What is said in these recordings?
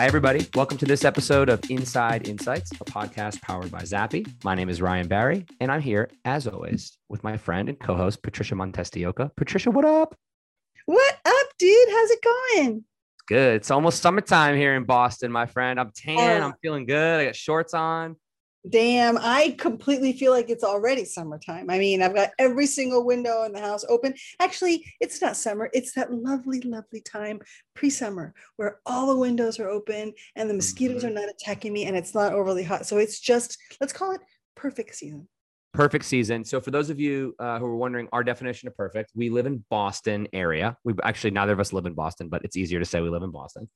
Hi, everybody. Welcome to this episode of Inside Insights, a podcast powered by Zappi. My name is Ryan Barry, and I'm here, as always, with my friend and co host, Patricia Montesdeoca. Patricia, what up? What up, dude? How's it going? Good. It's almost summertime here in Boston, my friend. I'm tan. Oh. I'm feeling good. I got shorts on. Damn, I completely feel like it's already summertime. I mean, I've got every single window in the house open. Actually, it's not summer, it's that lovely, lovely time pre summer where all the windows are open and the mosquitoes mm-hmm. are not attacking me and it's not overly hot. So it's just, let's call it perfect season. Perfect season. So, for those of you uh, who are wondering, our definition of perfect, we live in Boston area. We actually neither of us live in Boston, but it's easier to say we live in Boston.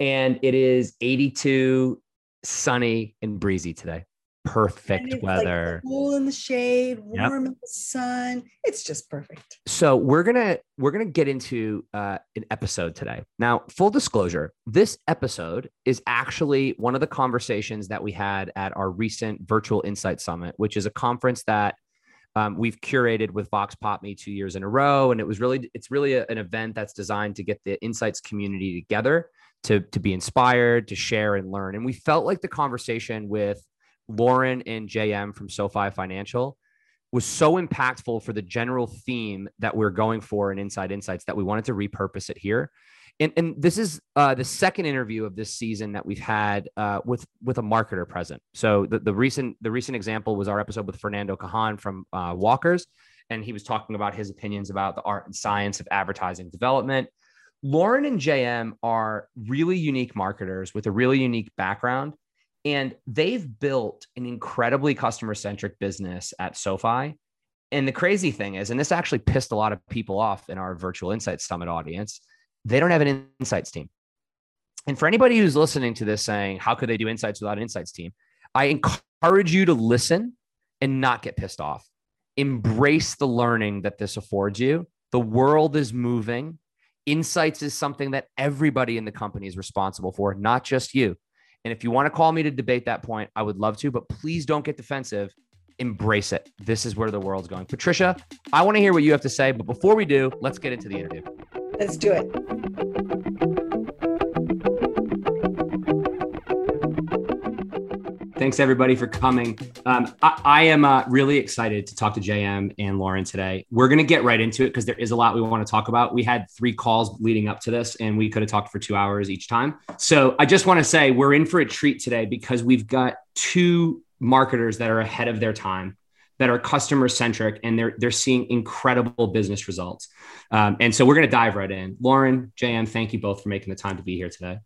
And it is 82, sunny, and breezy today perfect weather. Like cool in the shade, warm yep. in the sun. It's just perfect. So we're gonna we're gonna get into uh, an episode today. Now, full disclosure, this episode is actually one of the conversations that we had at our recent Virtual Insight Summit, which is a conference that um, we've curated with Voxpopme two years in a row, and it was really it's really a, an event that's designed to get the insights community together to to be inspired, to share and learn. And we felt like the conversation with Lauren and JM from SoFi Financial was so impactful for the general theme that we're going for in Inside Insights that we wanted to repurpose it here. And, and this is uh, the second interview of this season that we've had uh, with with a marketer present. So the, the recent the recent example was our episode with Fernando Cajan from uh, Walkers, and he was talking about his opinions about the art and science of advertising development. Lauren and JM are really unique marketers with a really unique background and they've built an incredibly customer centric business at SoFi. And the crazy thing is, and this actually pissed a lot of people off in our virtual insights summit audience, they don't have an insights team. And for anybody who's listening to this saying, how could they do insights without an insights team? I encourage you to listen and not get pissed off. Embrace the learning that this affords you. The world is moving. Insights is something that everybody in the company is responsible for, not just you. And if you want to call me to debate that point, I would love to, but please don't get defensive. Embrace it. This is where the world's going. Patricia, I want to hear what you have to say, but before we do, let's get into the interview. Let's do it. Thanks everybody for coming. Um, I, I, am uh, really excited to talk to JM and Lauren today. We're going to get right into it because there is a lot we want to talk about. We had three calls leading up to this, and we could have talked for two hours each time. So I just want to say we're in for a treat today because we've got two marketers that are ahead of their time that are customer centric and they're they're seeing incredible business results. Um, and so we're going to dive right in. Lauren, JM, thank you both for making the time to be here today.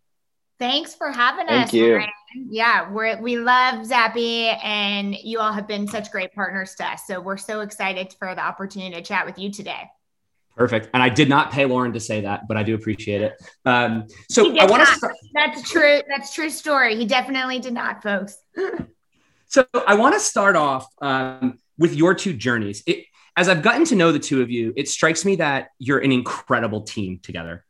Thanks for having Thank us. You. Yeah, we we love Zappi, and you all have been such great partners to us. So we're so excited for the opportunity to chat with you today. Perfect. And I did not pay Lauren to say that, but I do appreciate it. Um, so I want to. Start- That's true. That's true story. He definitely did not, folks. so I want to start off um, with your two journeys. It, as I've gotten to know the two of you, it strikes me that you're an incredible team together.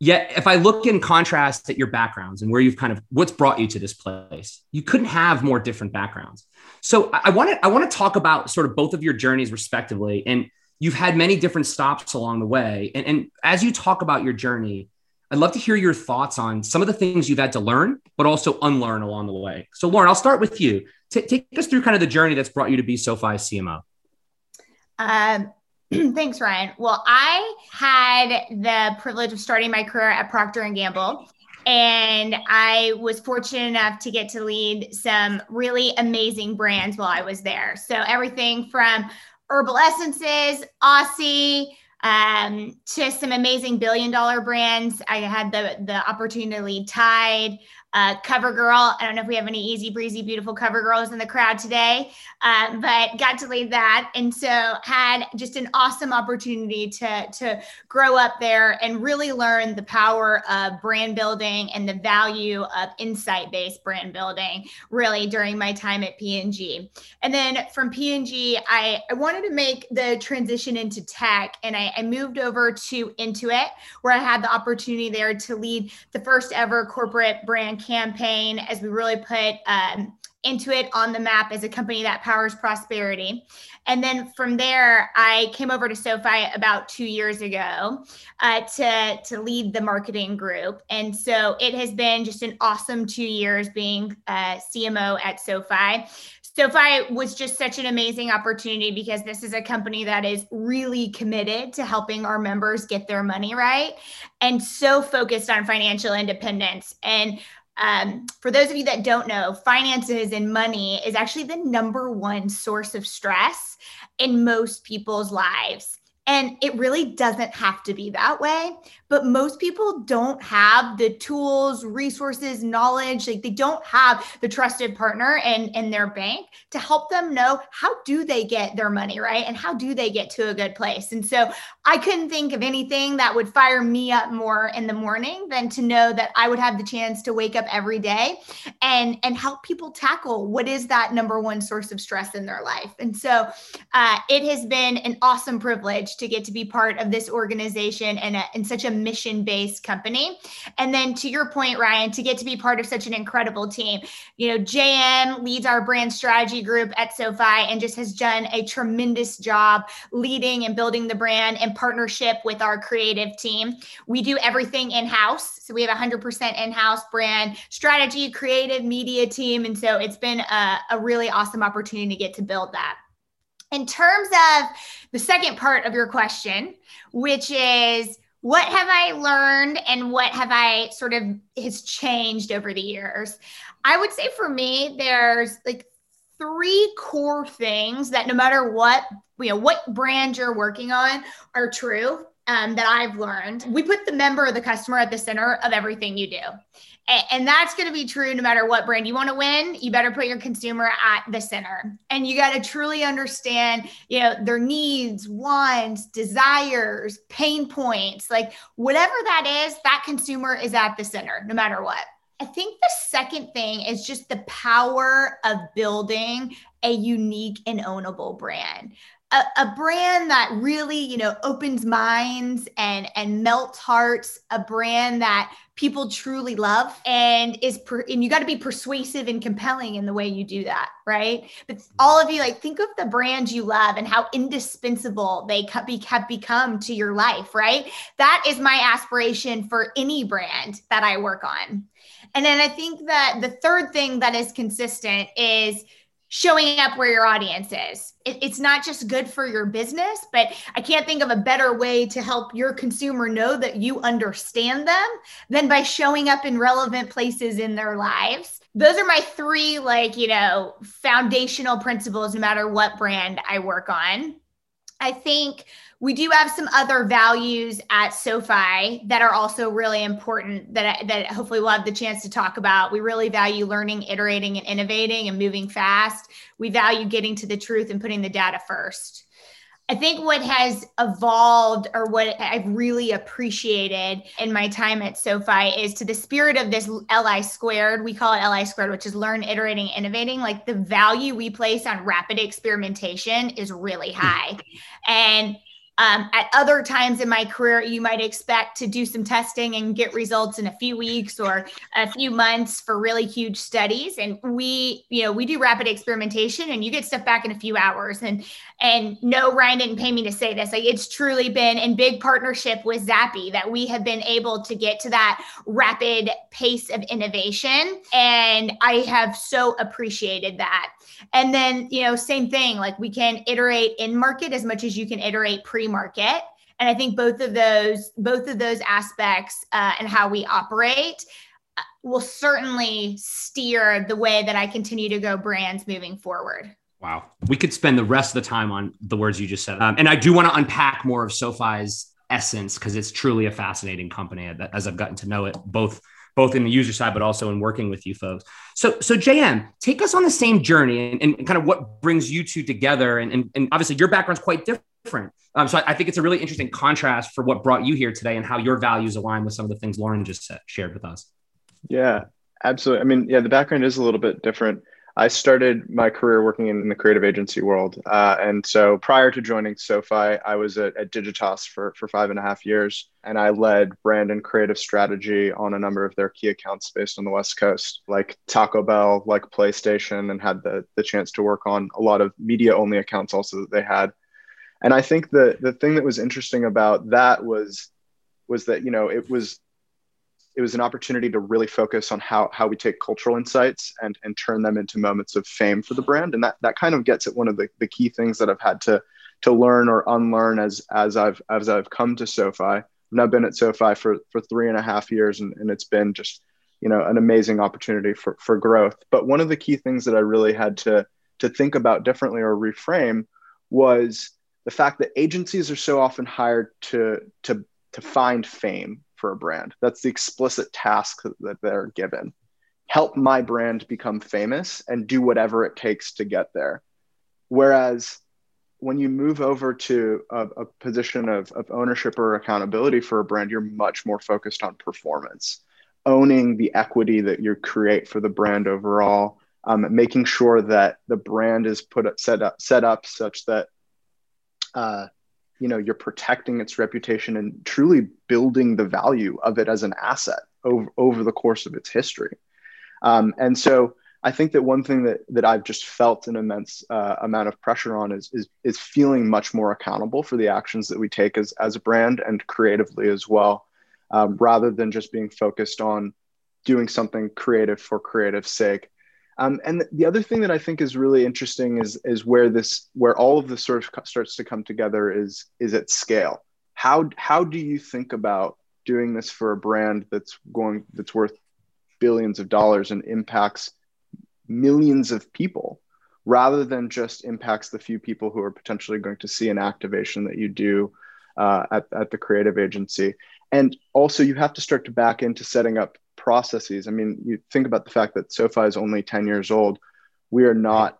Yet, if I look in contrast at your backgrounds and where you've kind of what's brought you to this place, you couldn't have more different backgrounds. So I want to I want to talk about sort of both of your journeys respectively, and you've had many different stops along the way. And, and as you talk about your journey, I'd love to hear your thoughts on some of the things you've had to learn, but also unlearn along the way. So, Lauren, I'll start with you. T- take us through kind of the journey that's brought you to be SoFi CMO. Um, Thanks, Ryan. Well, I had the privilege of starting my career at Procter and Gamble, and I was fortunate enough to get to lead some really amazing brands while I was there. So everything from herbal essences, Aussie, um, to some amazing billion dollar brands. I had the the opportunity to lead Tide, uh, CoverGirl. I don't know if we have any easy breezy, beautiful cover girls in the crowd today, um, but got to lead that. And so had just an awesome opportunity to, to grow up there and really learn the power of brand building and the value of insight based brand building really during my time at P&G. And then from P&G, I, I wanted to make the transition into tech and I, I moved over to Intuit where I had the opportunity there to lead the first ever corporate brand campaign as we really put um, Intuit on the map as a company that powers prosperity. And then from there, I came over to SoFi about two years ago uh, to, to lead the marketing group. And so it has been just an awesome two years being uh, CMO at SoFi. SoFi was just such an amazing opportunity because this is a company that is really committed to helping our members get their money right and so focused on financial independence. And um, for those of you that don't know, finances and money is actually the number one source of stress in most people's lives. And it really doesn't have to be that way. But most people don't have the tools, resources, knowledge. Like they don't have the trusted partner in, in their bank to help them know how do they get their money, right? And how do they get to a good place. And so I couldn't think of anything that would fire me up more in the morning than to know that I would have the chance to wake up every day and, and help people tackle what is that number one source of stress in their life. And so uh, it has been an awesome privilege to get to be part of this organization and, a, and such a mission based company. And then to your point, Ryan, to get to be part of such an incredible team. You know, JM leads our brand strategy group at SoFi and just has done a tremendous job leading and building the brand in partnership with our creative team. We do everything in house. So we have 100% in house brand strategy, creative media team. And so it's been a, a really awesome opportunity to get to build that. In terms of the second part of your question, which is what have I learned and what have I sort of has changed over the years? I would say for me, there's like three core things that no matter what, you know, what brand you're working on are true um, that I've learned. We put the member or the customer at the center of everything you do. And that's going to be true no matter what brand you want to win. You better put your consumer at the center. And you got to truly understand, you know, their needs, wants, desires, pain points, like whatever that is, that consumer is at the center no matter what. I think the second thing is just the power of building a unique and ownable brand a, a, brand that really you know opens minds and and melts hearts a brand that people truly love and is per, and you got to be persuasive and compelling in the way you do that right? But all of you like think of the brands you love and how indispensable they have become to your life right? That is my aspiration for any brand that i work on. And then i think that the third thing that is consistent is showing up where your audience is. It, it's not just good for your business, but I can't think of a better way to help your consumer know that you understand them than by showing up in relevant places in their lives. Those are my three, like, you know, foundational principles no matter what brand I work on. I think we do have some other values at SoFi that are also really important that, that hopefully we'll have the chance to talk about. We really value learning, iterating, and innovating and moving fast. We value getting to the truth and putting the data first. I think what has evolved or what I've really appreciated in my time at SoFi is to the spirit of this LI squared. We call it LI squared, which is learn, iterating, innovating. Like the value we place on rapid experimentation is really high. And um, at other times in my career, you might expect to do some testing and get results in a few weeks or a few months for really huge studies. And we, you know, we do rapid experimentation and you get stuff back in a few hours. And and no, Ryan didn't pay me to say this. Like it's truly been in big partnership with Zappi that we have been able to get to that rapid pace of innovation. And I have so appreciated that. And then, you know, same thing, like we can iterate in market as much as you can iterate pre-market. And I think both of those, both of those aspects uh, and how we operate uh, will certainly steer the way that I continue to go brands moving forward. Wow. We could spend the rest of the time on the words you just said. Um, and I do want to unpack more of SoFi's essence because it's truly a fascinating company as I've gotten to know it both both in the user side, but also in working with you folks. So, so JM, take us on the same journey and, and kind of what brings you two together. And, and, and obviously your background's quite different. Um, so I, I, think it's a really interesting contrast for what brought you here today and how your values align with some of the things Lauren just said, shared with us. Yeah, absolutely. I mean, yeah, the background is a little bit different. I started my career working in, the creative agency world. Uh, and so prior to joining SoFi, I was at, at, Digitas for, for five and a half years. And I led brand and creative strategy on a number of their key accounts based on the West Coast, like Taco Bell, like PlayStation, and had the, the chance to work on a lot of media only accounts also that they had. And I think the, the thing that was interesting about that was was that you know it was it was an opportunity to really focus on how how we take cultural insights and and turn them into moments of fame for the brand. And that that kind of gets at one of the, the key things that i've had to to learn or unlearn as as i've as i've come to sofi. I've been at sofi for for three and a half years and, and it's been just you know an amazing opportunity for for growth. But one of the key things that i really had to to think about differently or reframe was the fact that agencies are so often hired to to to find fame for a brand. That's the explicit task that they're given. Help my brand become famous and do whatever it takes to get there. Whereas when you move over to a, a position of, of ownership or accountability for a brand, you're much more focused on performance, owning the equity that you create for the brand overall, um, making sure that the brand is put up, set up set up such that uh, you know you're protecting its reputation and truly building the value of it as an asset over, over the course of its history. Um, and so i think that one thing that, that i've just felt an immense uh, amount of pressure on is, is, is feeling much more accountable for the actions that we take as, as a brand and creatively as well um, rather than just being focused on doing something creative for creative sake um, and the other thing that I think is really interesting is is where this where all of this sort of starts to come together is is at scale. How how do you think about doing this for a brand that's going that's worth billions of dollars and impacts millions of people rather than just impacts the few people who are potentially going to see an activation that you do uh, at, at the creative agency and also you have to start to back into setting up processes. I mean, you think about the fact that SoFi is only 10 years old. We are not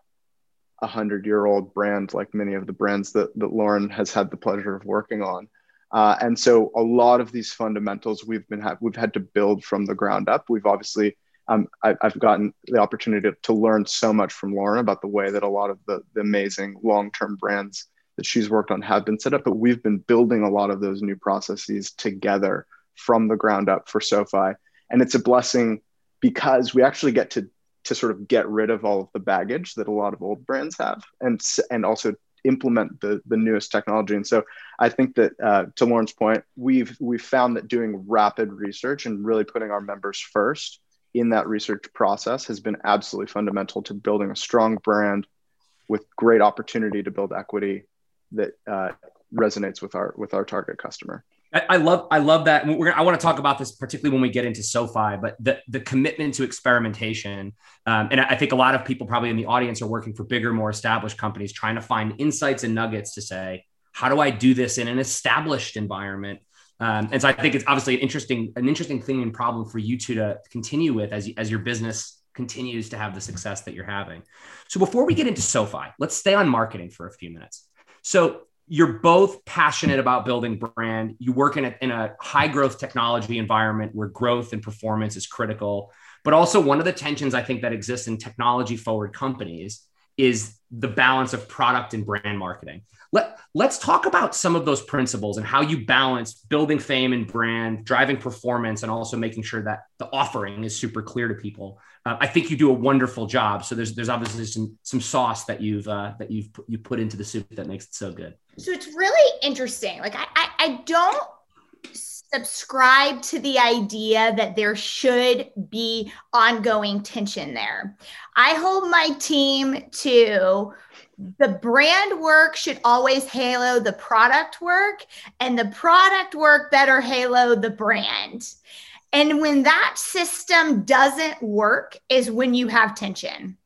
a hundred year old brand like many of the brands that, that Lauren has had the pleasure of working on. Uh, and so a lot of these fundamentals we've been ha- we've had to build from the ground up. We've obviously um, I, have gotten the opportunity to, to, learn so much from Lauren about the way that a lot of the, the amazing long term brands that she's worked on have been set up. But we've been building a lot of those new processes together from the ground up for SoFi and it's a blessing because we actually get to to sort of get rid of all of the baggage that a lot of old brands have and and also implement the the newest technology. And so i think that uh, to lauren's point we've we've found that doing rapid research and really putting our members first in that research process has been absolutely fundamental to building a strong brand with great opportunity to build equity that uh, resonates with our with our target customer I, love I love that. We're gonna, I want to talk about this particularly when we get into SoFi, but the the commitment to experimentation, um, and I think a lot of people probably in the audience are working for bigger, more established companies, trying to find insights and nuggets to say, how do I do this in an established environment? Um, and so I think it's obviously an interesting an interesting thing and problem for you two to continue with as as your business continues to have the success that you're having. So before we get into SoFi, let's stay on marketing for a few minutes. So you're both passionate about building brand. You work in a, in a high growth technology environment where growth and performance is critical. But also, one of the tensions I think that exists in technology forward companies is the balance of product and brand marketing. Let, let's talk about some of those principles and how you balance building fame and brand, driving performance, and also making sure that the offering is super clear to people. Uh, I think you do a wonderful job. So there's there's obviously some some sauce that you've uh, that you've you put into the soup that makes it so good. So it's really interesting. Like I, I, I don't subscribe to the idea that there should be ongoing tension there. I hold my team to the brand work should always halo the product work, and the product work better halo the brand. And when that system doesn't work, is when you have tension.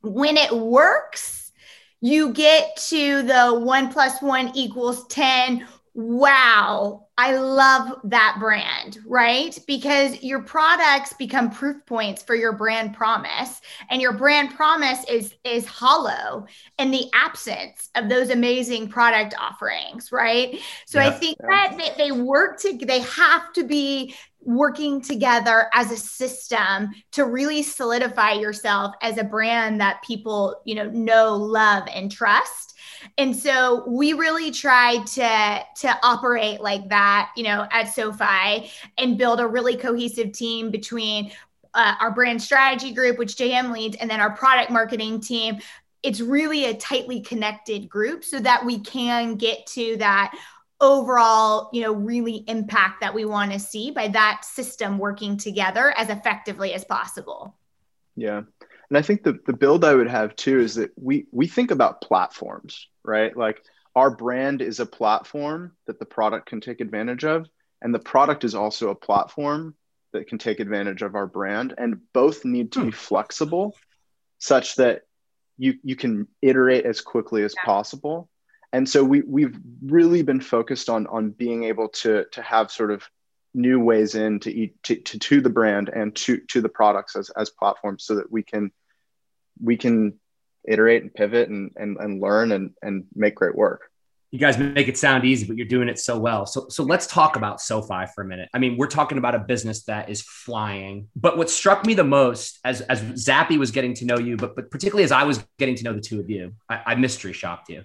When it works, you get to the one plus one equals 10. Wow, I love that brand, right? Because your products become proof points for your brand promise, and your brand promise is is hollow in the absence of those amazing product offerings, right? So yeah, I think yeah. that they, they work to they have to be working together as a system to really solidify yourself as a brand that people, you know, know, love and trust. And so we really tried to to operate like that, you know, at SoFi and build a really cohesive team between uh, our brand strategy group, which JM leads, and then our product marketing team. It's really a tightly connected group so that we can get to that overall, you know, really impact that we want to see by that system working together as effectively as possible. Yeah. And I think the, the build I would have too is that we we think about platforms, right? Like our brand is a platform that the product can take advantage of. And the product is also a platform that can take advantage of our brand. And both need to hmm. be flexible such that you you can iterate as quickly as yeah. possible and so we we've really been focused on on being able to to have sort of new ways in to eat to, to, to the brand and to to the products as as platforms so that we can we can iterate and pivot and and, and learn and and make great work you guys make it sound easy, but you're doing it so well. So, so let's talk about SoFi for a minute. I mean, we're talking about a business that is flying. But what struck me the most as as Zappi was getting to know you, but but particularly as I was getting to know the two of you, I, I mystery shopped you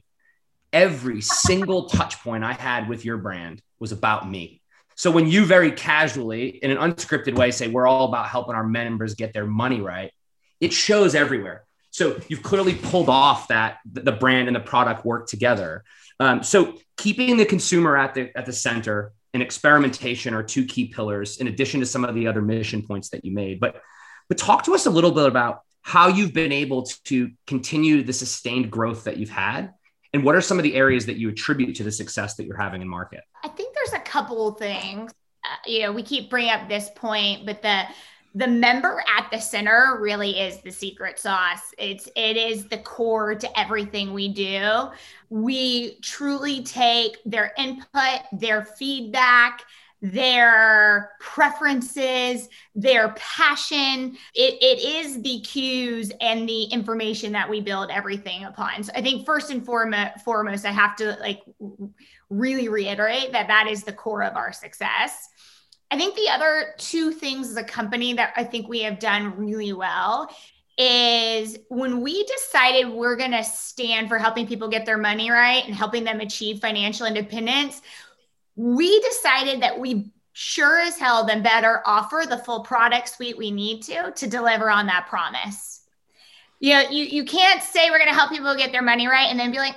every single touch point I had with your brand was about me. So when you very casually, in an unscripted way, say we're all about helping our members get their money right, it shows everywhere. So you've clearly pulled off that the brand and the product work together. Um, so keeping the consumer at the at the center and experimentation are two key pillars, in addition to some of the other mission points that you made. But but talk to us a little bit about how you've been able to continue the sustained growth that you've had and what are some of the areas that you attribute to the success that you're having in market? I think there's a couple things. Uh, you know, we keep bringing up this point, but the the member at the center really is the secret sauce. It's it is the core to everything we do. We truly take their input, their feedback, their preferences, their passion. It, it is the cues and the information that we build everything upon. So I think first and foremost, I have to like really reiterate that that is the core of our success. I think the other two things as a company that I think we have done really well is when we decided we're going to stand for helping people get their money right and helping them achieve financial independence, we decided that we sure as hell then better offer the full product suite we need to to deliver on that promise. You know, you, you can't say we're going to help people get their money right and then be like,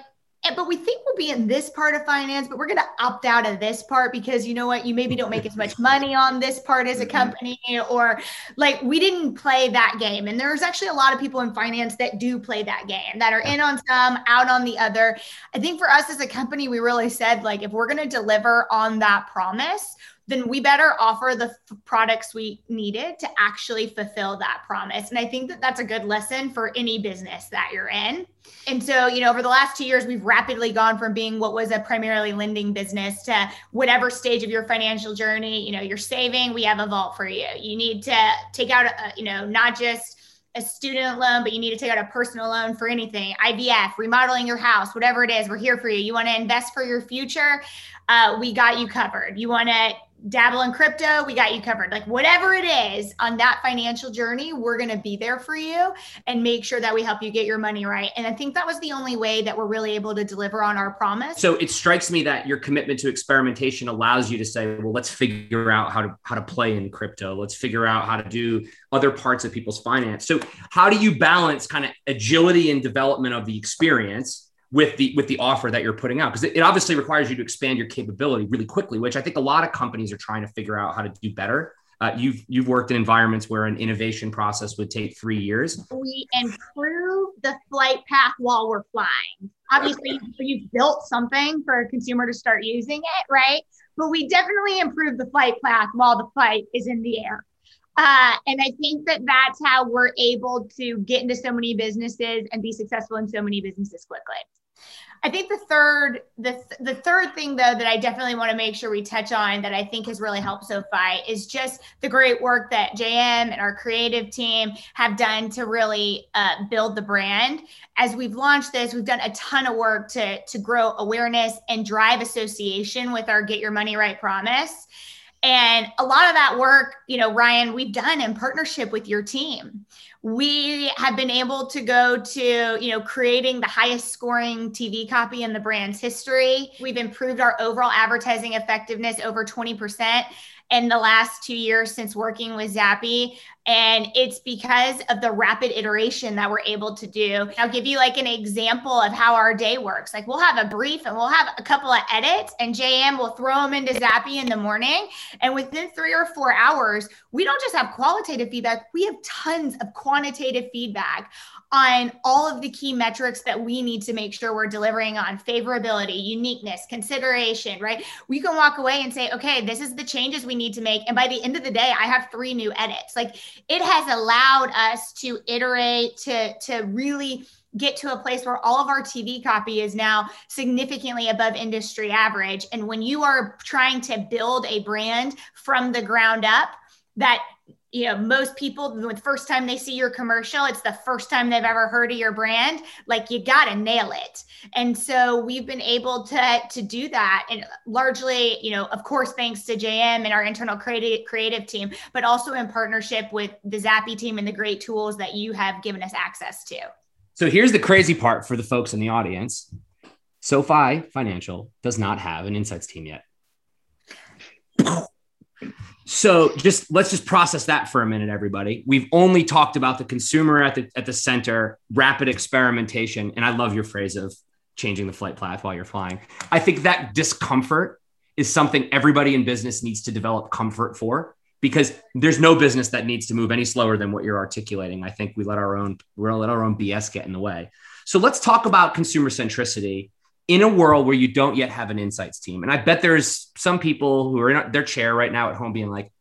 but we think we'll be in this part of finance, but we're going to opt out of this part because you know what? You maybe don't make as much money on this part as a mm-hmm. company, or like we didn't play that game. And there's actually a lot of people in finance that do play that game, that are in on some, out on the other. I think for us as a company, we really said, like, if we're going to deliver on that promise, then we better offer the f- products we needed to actually fulfill that promise. And I think that that's a good lesson for any business that you're in. And so, you know, over the last two years, we've rapidly gone from being what was a primarily lending business to whatever stage of your financial journey, you know, you're saving, we have a vault for you. You need to take out, a, you know, not just a student loan, but you need to take out a personal loan for anything, IVF, remodeling your house, whatever it is, we're here for you. You want to invest for your future, uh, we got you covered. You want to dabble in crypto, we got you covered. Like whatever it is on that financial journey, we're going to be there for you and make sure that we help you get your money right. And I think that was the only way that we're really able to deliver on our promise. So it strikes me that your commitment to experimentation allows you to say, well, let's figure out how to how to play in crypto. Let's figure out how to do other parts of people's finance. So how do you balance kind of agility and development of the experience with the with the offer that you're putting out because it, it, obviously requires you to expand your capability really quickly which i think a lot of companies are trying to figure out how to do better. Uh, you've you've worked in environments where an innovation process would take three years. We improve the flight path while we're flying. Obviously you've built something for a consumer to start using it right? But we definitely improve the flight path while the flight is in the air. Uh, and I think that that's how we're able to get into so many businesses and be successful in so many businesses quickly. I think the third, the the third thing though that I definitely want to make sure we touch on that I think has really helped SoFi is just the great work that JM and our creative team have done to really uh, build the brand. As we've launched this, we've done a ton of work to to grow awareness and drive association with our Get Your Money Right promise. And a lot of that work, you know, Ryan, we've done in partnership with your team. We have been able to go to, you know, creating the highest scoring TV copy in the brand's history. We've improved our overall advertising effectiveness over 20% in the last two years since working with Zappi. And it's because of the rapid iteration that we're able to do. I'll give you like an example of how our day works. Like we'll have a brief and we'll have a couple of edits, and JM will throw them into Zappi in the morning. And within three or four hours, we don't just have qualitative feedback, we have tons of quantitative feedback on all of the key metrics that we need to make sure we're delivering on favorability, uniqueness, consideration, right? We can walk away and say, okay, this is the changes we need to make. And by the end of the day, I have three new edits. Like it has allowed us to iterate, to, to really get to a place where all of our TV copy is now significantly above industry average. And when you are trying to build a brand from the ground up, that you know most people the first time they see your commercial it's the first time they've ever heard of your brand like you got to nail it. And so we've been able to to do that and largely you know of course thanks to jm and our internal creative creative team but also in partnership with the zappi team and the great tools that you have given us access to. So here's the crazy part for the folks in the audience. Sofi financial does not have an insights team yet so just let's just process that for a minute, everybody. We've only talked about the consumer at the at the center, rapid experimentation, and I love your phrase of changing the flight path while you're flying. I think that discomfort is something everybody in business needs to develop comfort for because there's no business that needs to move any slower than what you're articulating. I think we let our own we're let our own BS get in the way. So let's talk about consumer centricity in a world where you don't yet have an insights team. And I bet there's some people who are in their chair right now at home being like,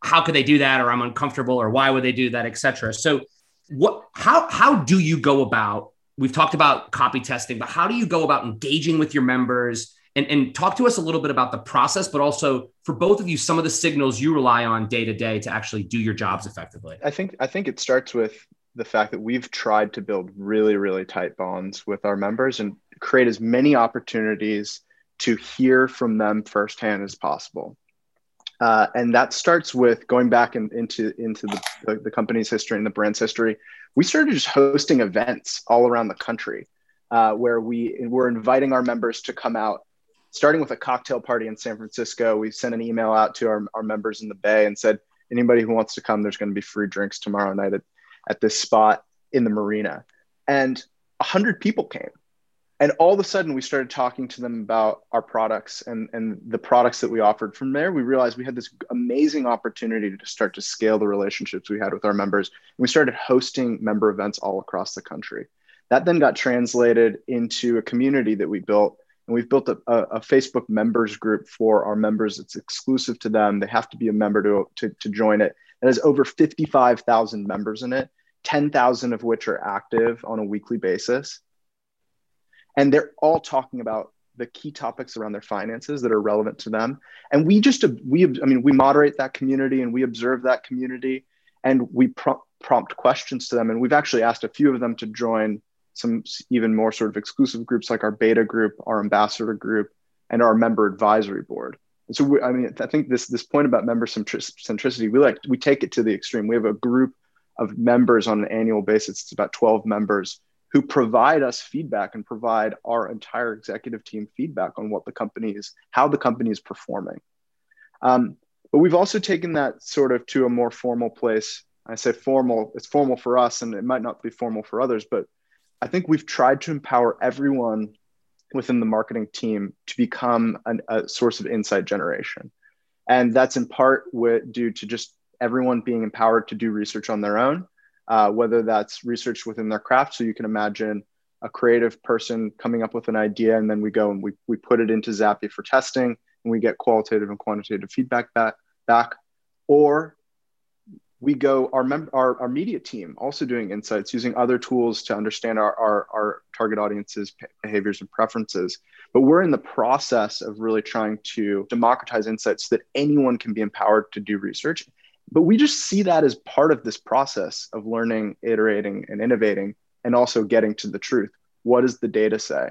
how could they do that? Or I'm uncomfortable, or why would they do that, etc. So what how how do you go about we've talked about copy testing, but how do you go about engaging with your members? And, and talk to us a little bit about the process, but also for both of you, some of the signals you rely on day to day to actually do your jobs effectively. I think I think it starts with the fact that we've tried to build really, really tight bonds with our members and create as many opportunities to hear from them firsthand as possible. Uh, and that starts with going back in, into into the, the, the, company's history and the brand's history. We started just hosting events all around the country uh, where we were inviting our members to come out, starting with a cocktail party in San Francisco. We sent an email out to our, our members in the Bay and said, anybody who wants to come, there's going to be free drinks tomorrow night at, at this spot in the marina. And 100 people came and all of a sudden we started talking to them about our products and, and the products that we offered. From there we realized we had this amazing opportunity to start to scale the relationships we had with our members. And we started hosting member events all across the country. That then got translated into a community that we built. And we've built a, a, facebook members group for our members. It's exclusive to them. They have to be a member to, to, to join it. It has over 55000 members in it 10000 of which are active on a weekly basis and they're all talking about the key topics around their finances that are relevant to them. And we just we i mean we moderate that community and we observe that community and we prompt, prompt questions to them. And we've actually asked a few of them to join some even more sort of exclusive groups like our beta group our ambassador group and our member advisory board. And so we, i mean i think this this point about member centricity we like we take it to the extreme. We have a group of members on an annual basis. It's about 12 members who provide us feedback and provide our entire executive team feedback on what the company is, how the company is performing. Um, but we've also taken that sort of to a more formal place. I say formal, it's formal for us and it might not be formal for others, but I think we've tried to empower everyone within the marketing team to become an, a source of insight generation. And that's in part with, due to just everyone being empowered to do research on their own uh, whether that's research within their craft. So you can imagine a creative person coming up with an idea, and then we go and we, we put it into Zappi for testing, and we get qualitative and quantitative feedback back. back. Or we go our, mem- our our media team also doing insights using other tools to understand our, our, our target audiences behaviors and preferences but we're in the process of really trying to democratize insights so that anyone can be empowered to do research but we just see that as part of this process of learning iterating and innovating and also getting to the truth what does the data say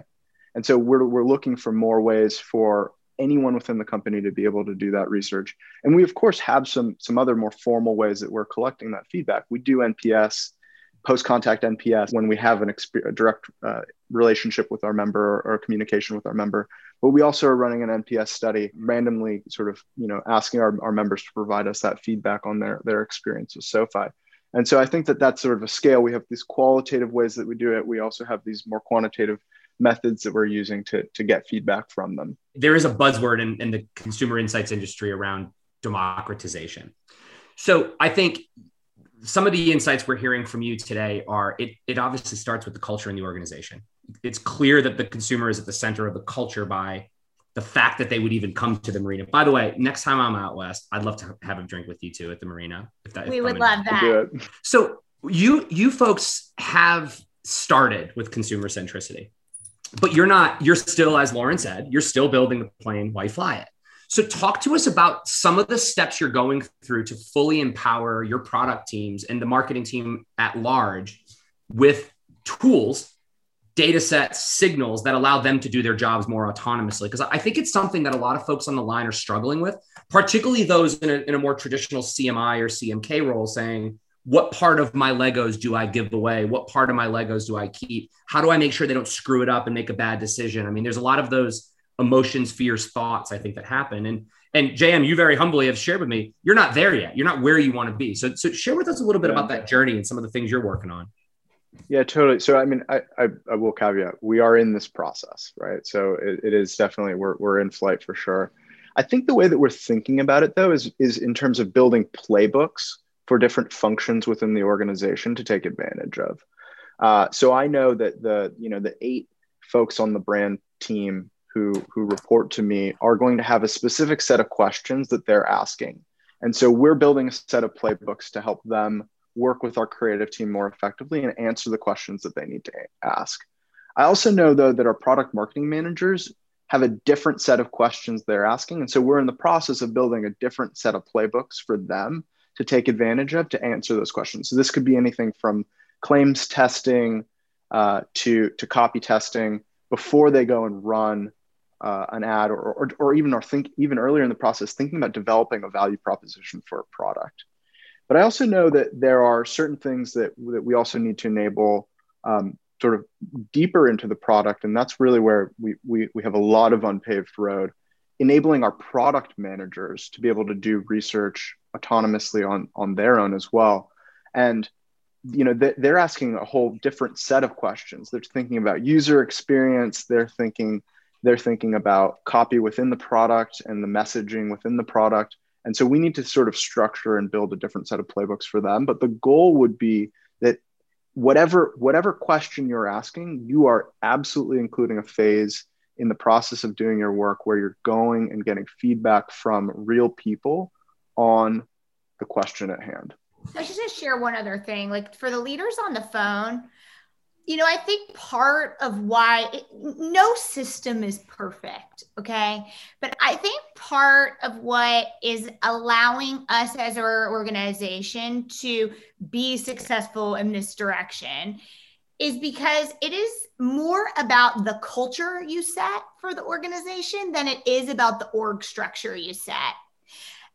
and so we're, we're looking for more ways for anyone within the company to be able to do that research. And we of course have some some other more formal ways that we're collecting that feedback. We do NPS, post contact NPS when we have an exp- direct uh, relationship with our member or, communication with our member. But we also are running an NPS study, randomly sort of you know asking our, our members to provide us that feedback on their their experience with SoFi. And so I think that that's sort of a scale. We have these qualitative ways that we do it. We also have these more quantitative methods that we're using to, to get feedback from them. There is a buzzword in, in the consumer insights industry around democratization. So I think some of the insights we're hearing from you today are it, it obviously starts with the culture in the organization. It's clear that the consumer is at the center of the culture by the fact that they would even come to the marina. By the way, next time I'm out west, I'd love to have a drink with you too at the marina. If that, we if would love that. So you you folks have started with consumer centricity, but you're not. You're still, as Lauren said, you're still building the plane. Why fly it? So talk to us about some of the steps you're going through to fully empower your product teams and the marketing team at large with tools data sets, signals that allow them to do their jobs more autonomously. Because I think it's something that a lot of folks on the line are struggling with, particularly those in a, in a more traditional CMI or CMK role saying, what part of my Legos do I give away? What part of my Legos do I keep? How do I make sure they don't screw it up and make a bad decision? I mean, there's a lot of those emotions, fears, thoughts, I think that happen. And and JM, you very humbly have shared with me, you're not there yet. You're not where you want to be. So, so share with us a little bit about that journey and some of the things you're working on. Yeah, totally. So, I mean, I, I, I, will caveat we are in this process, right? So, it, it is definitely we're we're in flight for sure. I think the way that we're thinking about it though is is in terms of building playbooks for different functions within the organization to take advantage of. Uh, so I know that the you know the eight folks on the brand team who who report to me are going to have a specific set of questions that they're asking, and so we're building a set of playbooks to help them work with our creative team more effectively and answer the questions that they need to ask. I also know though that our product marketing managers have a different set of questions they're asking. And so we're in the process of building a different set of playbooks for them to take advantage of to answer those questions. So this could be anything from claims testing uh, to, to copy testing before they go and run uh, an ad or, or, or even or think even earlier in the process, thinking about developing a value proposition for a product. But I also know that there are certain things that, that we also need to enable um, sort of deeper into the product. And that's really where we, we, we have a lot of unpaved road, enabling our product managers to be able to do research autonomously on, on their own as well. And you know they're asking a whole different set of questions they're thinking about user experience they're thinking they're thinking about copy within the product and the messaging within the product and so we need to sort of structure and build a different set of playbooks for them. But the goal would be that whatever whatever question you're asking, you are absolutely including a phase in the process of doing your work where you're going and getting feedback from real people on the question at hand. I should just share one other thing. Like for the leaders on the phone, you know, I think part of why it, no system is perfect, okay? But I think part of what is allowing us as our organization to be successful in this direction is because it is more about the culture you set for the organization than it is about the org structure you set.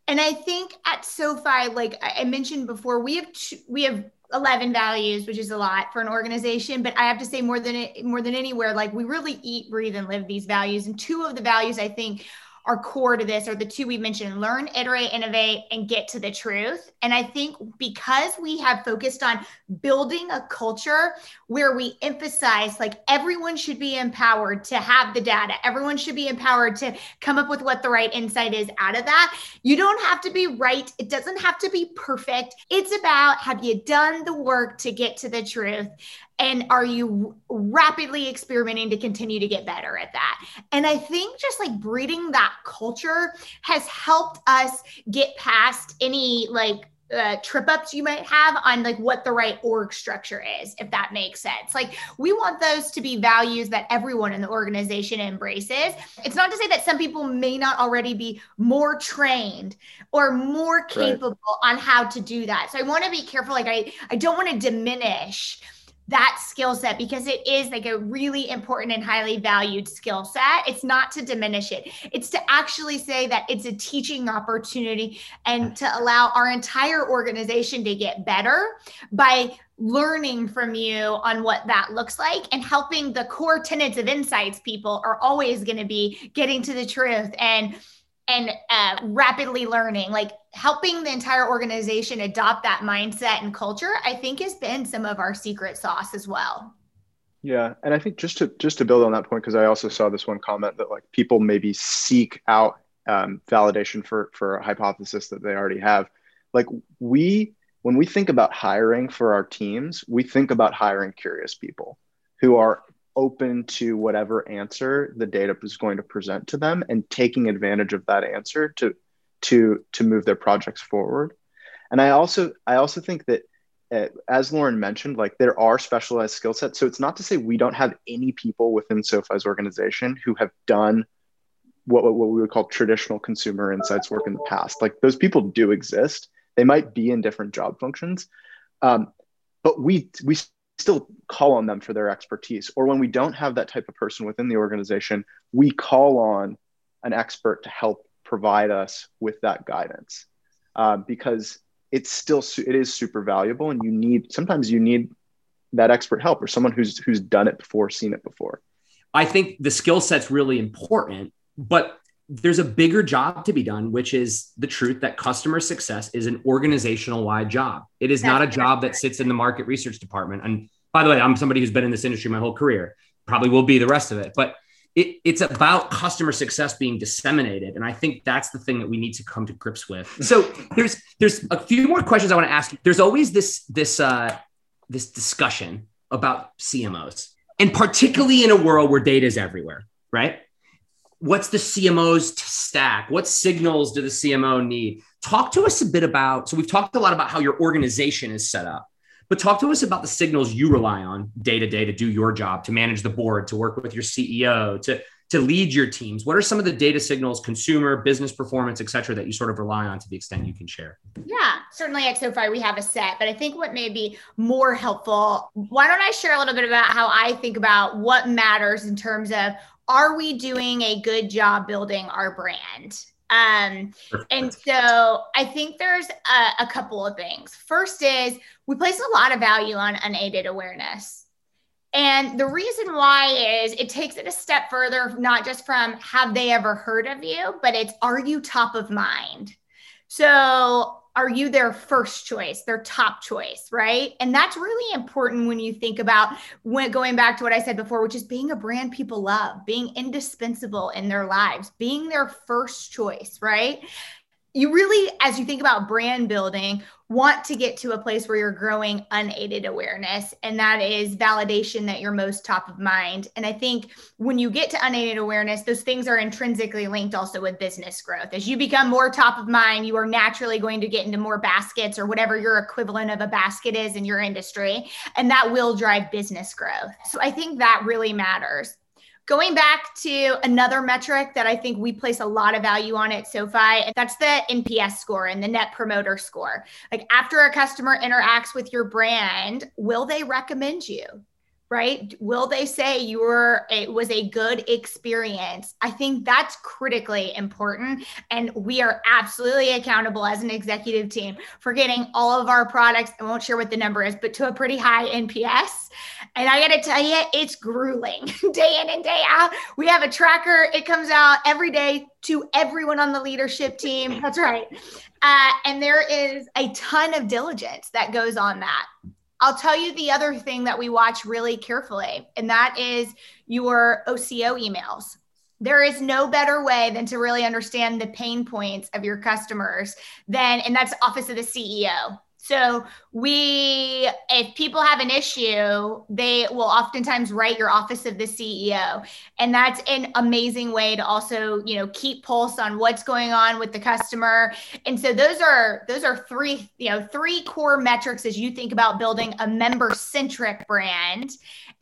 And I think at SoFi, like I mentioned before, we have two, we have 11 values which is a lot for an organization but i have to say more than more than anywhere like we really eat breathe and live these values and two of the values i think are core to this are the two we mentioned learn, iterate, innovate, and get to the truth. And I think because we have focused on building a culture where we emphasize like everyone should be empowered to have the data, everyone should be empowered to come up with what the right insight is out of that. You don't have to be right, it doesn't have to be perfect. It's about have you done the work to get to the truth? And are you rapidly experimenting to continue to get better at that and i think just like breeding that culture has helped us get past any like uh, trip ups you might have on like what the right org structure is, if that makes sense. Like we want those to be values that everyone in the organization embraces. It's not to say that some people may not already be more trained or more capable right. on how to do that. So I want to be careful. Like I, I don't want to diminish that skill set because it is like a really important and highly valued skill set. It's not to diminish it, it's to actually say that it's a teaching opportunity and to allow our entire organization to get better by learning from you on what that looks like and helping the core tenets of insights people are always going to be getting to the truth and and uh, rapidly learning like helping the entire organization adopt that mindset and culture i think has been some of our secret sauce as well. Yeah and i think just to just to build on that point because i also saw this one comment that like people maybe seek out um, validation for for a hypothesis that they already have. Like we when we think about hiring for our teams we think about hiring curious people who are open to whatever answer the data is going to present to them and taking advantage of that answer to to to move their projects forward. And i also i also think that uh, as lauren mentioned like there are specialized skill sets. So it's not to say we don't have any people within sofi's organization who have done what, what we would call traditional consumer insights work in the past. Like those people do exist. They might be in different job functions. Um, but we we still call on them for their expertise. Or when we don't have that type of person within the organization, we call on an expert to help provide us with that guidance uh, because it's still it is super valuable, and you need sometimes you need that expert help or someone who's who's done it before, seen it before. I think the skill set's really important, but there's a bigger job to be done, which is the truth that customer success is an organizational wide job. It is That's not a job that sits in the market research department. And by the way, I'm somebody who's been in this industry my whole career, probably will be the rest of it. But it, it's about customer success being disseminated, and I think that's the thing that we need to come to grips with. So there's there's a few more questions I want to ask you. There's always this this uh, this discussion about CMOs, and particularly in a world where data is everywhere, right? What's the CMO's stack? What signals do the CMO need? Talk to us a bit about. So we've talked a lot about how your organization is set up, but talk to us about the signals you rely on day to day to do your job, to manage the board, to work with your CEO, to to lead your teams. What are some of the data signals, consumer, business performance, et cetera, that you sort of rely on to the extent you can share? Yeah, certainly at SoFi we have a set, but I think what may be more helpful, why don't I share a little bit about how I think about what matters in terms of are we doing a good job building our brand? Um, and so I think there's a, a couple of things. First is we place a lot of value on unaided awareness. And the reason why is it takes it a step further, not just from have they ever heard of you, but it's are you top of mind? So are you their first choice, their top choice, right? And that's really important when you think about when going back to what I said before, which is being a brand people love, being indispensable in their lives, being their first choice, right? You really, as you think about brand building, want to get to a place where you're growing unaided awareness and that is validation that you're most top of mind. And i think when you get to unaided awareness those things are intrinsically linked also with business growth. As you become more top of mind you are naturally going to get into more baskets or whatever your equivalent of a basket is in your industry and that will drive business growth. So i think that really matters Going back to another metric that I think we place a lot of value on at SoFi, that's the NPS score and the net promoter score. Like after a customer interacts with your brand, will they recommend you? Right? Will they say you were it was a good experience? I think that's critically important. And we are absolutely accountable as an executive team for getting all of our products. I won't share what the number is, but to a pretty high NPS. And I got to tell you, it's grueling day in and day out. We have a tracker, it comes out every day to everyone on the leadership team. That's right. Uh, and there is a ton of diligence that goes on that. I'll tell you the other thing that we watch really carefully, and that is your OCO emails. There is no better way than to really understand the pain points of your customers than, and that's Office of the CEO. So we, if people have an issue, they will oftentimes write your office of the CEO, and that's an amazing way to also, you know, keep pulse on what's going on with the customer. And so those are those are three, you know, three core metrics as you think about building a member-centric brand,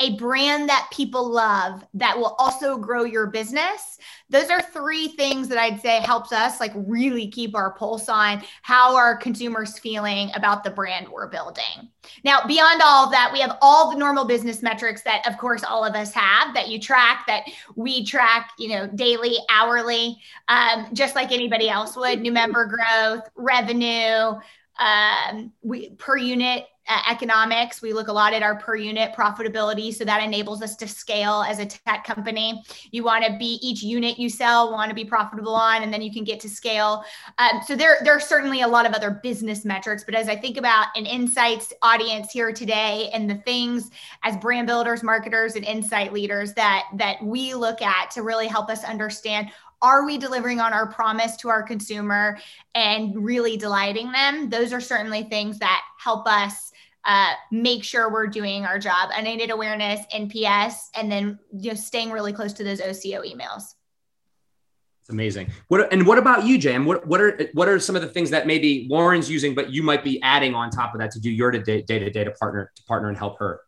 a brand that people love that will also grow your business. Those are three things that I'd say helps us like really keep our pulse on how are consumers feeling about the brand we're building. Now, beyond all of that, we have all the normal business metrics that, of course, all of us have that you track, that we track, you know, daily, hourly, um, just like anybody else would. New member growth, revenue, um, we per unit uh, economics. We look a lot at our per unit profitability. So that enables us to scale as a tech company. You want to be each unit you sell, want to be profitable on, and then you can get to scale. Um, so there, there are certainly a lot of other business metrics. But as I think about an insights audience here today and the things as brand builders, marketers, and insight leaders that that we look at to really help us understand are we delivering on our promise to our consumer and really delighting them? Those are certainly things that help us uh, make sure we're doing our job. Unaided awareness nps and then just staying really close to those oco emails. It's amazing. What and what about you jam what, what are what are some of the things that maybe Lauren's using but you might be adding on top of that to do your day-to-day to partner to partner and help her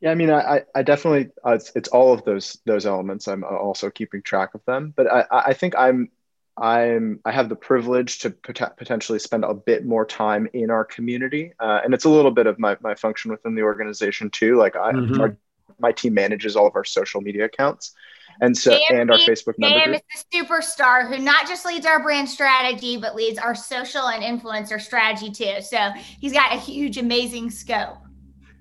yeah, I mean, I, I definitely uh, it's, it's all of those those elements. I'm also keeping track of them, but I, I think I'm I'm I have the privilege to pot- potentially spend a bit more time in our community, uh, and it's a little bit of my, my function within the organization too. Like I, mm-hmm. our, my team manages all of our social media accounts, and so and our Facebook member group. is the superstar who not just leads our brand strategy, but leads our social and influencer strategy too. So he's got a huge, amazing scope.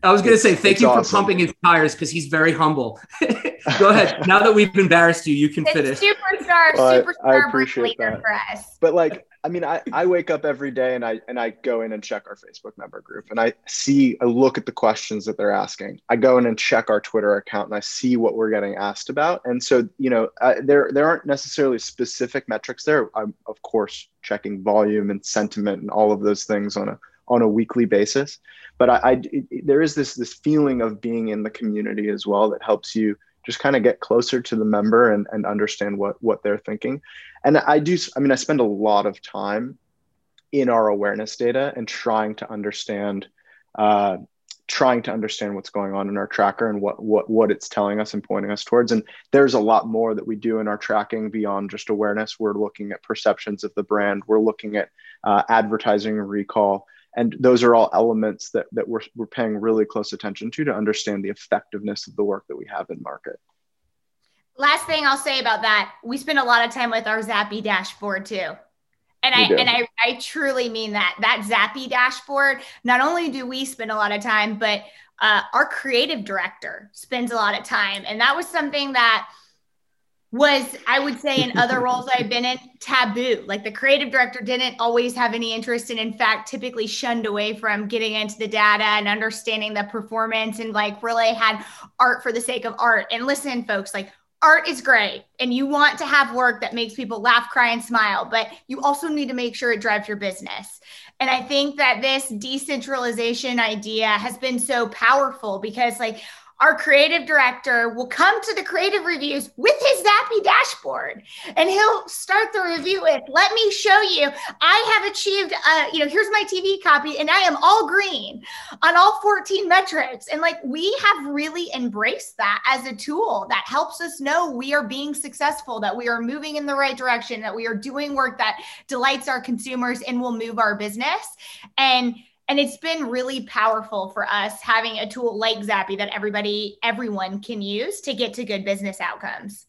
I was going to say thank you awesome. for pumping his tires because he's very humble. Go ahead. now that we've embarrassed you, you can it's finish. Superstar, well, superstar I, I appreciate that. for us. But like, I mean, I, I wake up every day and I and I go in and check our Facebook member group and I see I look at the questions that they're asking. I go in and check our Twitter account and I see what we're getting asked about. And so you know, uh, there there aren't necessarily specific metrics there. I'm of course checking volume and sentiment and all of those things on a on a weekly basis. But I, I it, there is this this feeling of being in the community as well that helps you just kind of get closer to the member and, and understand what what they're thinking. And I do. I mean, I spend a lot of time in our awareness data and trying to understand. Uh, trying to understand what's going on in our tracker and what what what it's telling us and pointing us towards and there's a lot more that we do in our tracking beyond just awareness we're looking at perceptions of the brand we're looking at uh, advertising recall and those are all elements that, that we're, we're paying really close attention to to understand the effectiveness of the work that we have in market. Last thing i'll say about that we spend a lot of time with our zappi dashboard too. And I and I, I truly mean that that Zappi dashboard. Not only do we spend a lot of time, but uh, our creative director spends a lot of time, and that was something that was I would say in other roles I've been in taboo. Like the creative director didn't always have any interest and in fact typically shunned away from getting into the data and understanding the performance and like really had art for the sake of art. And listen folks, like art is great and you want to have work that makes people laugh, cry and smile, but you also need to make sure it drives your business. And I think that this decentralization idea has been so powerful because like our creative director will come to the creative reviews with his Zappi dashboard and he'll start the review with, let me show you, I have achieved, uh, you know, here's my TV copy and I am all green on all 14 metrics. And like, we have really embraced that as a tool that helps us know we are being successful, that we are moving in the right direction, that we are doing work that delights our consumers and will move our business. And and it's been really powerful for us having a tool like Zappi that everybody, everyone can use to get to good business outcomes.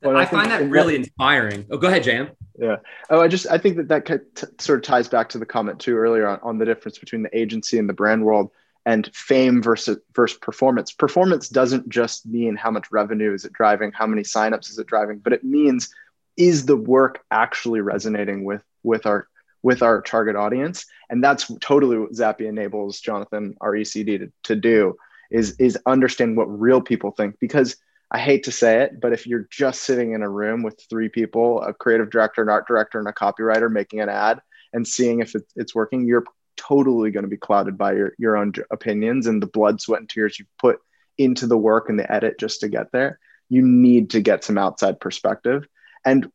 Well, I, I find that really that, inspiring. Oh, go ahead, Jam. Yeah. Oh, I just I think that that t- sort of ties back to the comment too earlier on, on the difference between the agency and the brand world and fame versus versus performance. Performance doesn't just mean how much revenue is it driving, how many signups is it driving, but it means is the work actually resonating with with our with our target audience. And that's totally what Zappi enables Jonathan, our ECD, to, to do is, is understand what real people think. Because I hate to say it, but if you're just sitting in a room with three people, a creative director, an art director, and a copywriter making an ad and seeing if it, it's working, you're totally going to be clouded by your, your own opinions and the blood, sweat, and tears you put into the work and the edit just to get there. You need to get some outside perspective. And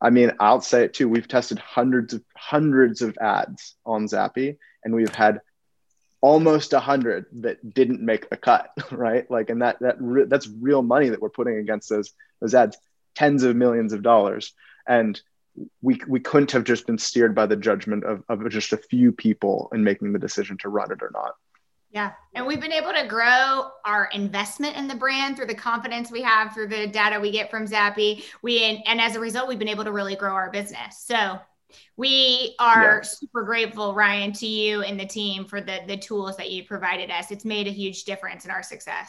I mean, I'll say it too. We've tested hundreds of hundreds of ads on Zappi, and we've had almost a hundred that didn't make the cut, right? Like, and that that re- that's real money that we're putting against those those ads, tens of millions of dollars. And we we couldn't have just been steered by the judgment of, of just a few people in making the decision to run it or not. Yeah. And we've been able to grow our investment in the brand through the confidence we have through the data we get from Zappi. We and as a result, we've been able to really grow our business. So we are yeah. super grateful, Ryan, to you and the team for the the tools that you provided us. It's made a huge difference in our success.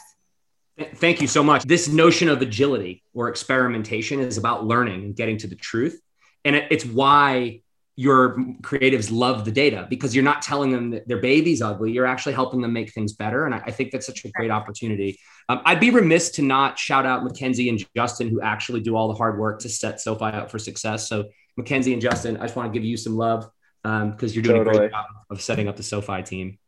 Thank you so much. This notion of agility or experimentation is about learning and getting to the truth. And it's why your creatives love the data because you're not telling them that their baby's ugly. You're actually helping them make things better. And I, I think that's such a great opportunity. Um, I'd be remiss to not shout out Mackenzie and Justin, who actually do all the hard work to set SoFi up for success. So, Mackenzie and Justin, I just want to give you some love because um, you're doing totally. a great job of setting up the SoFi team.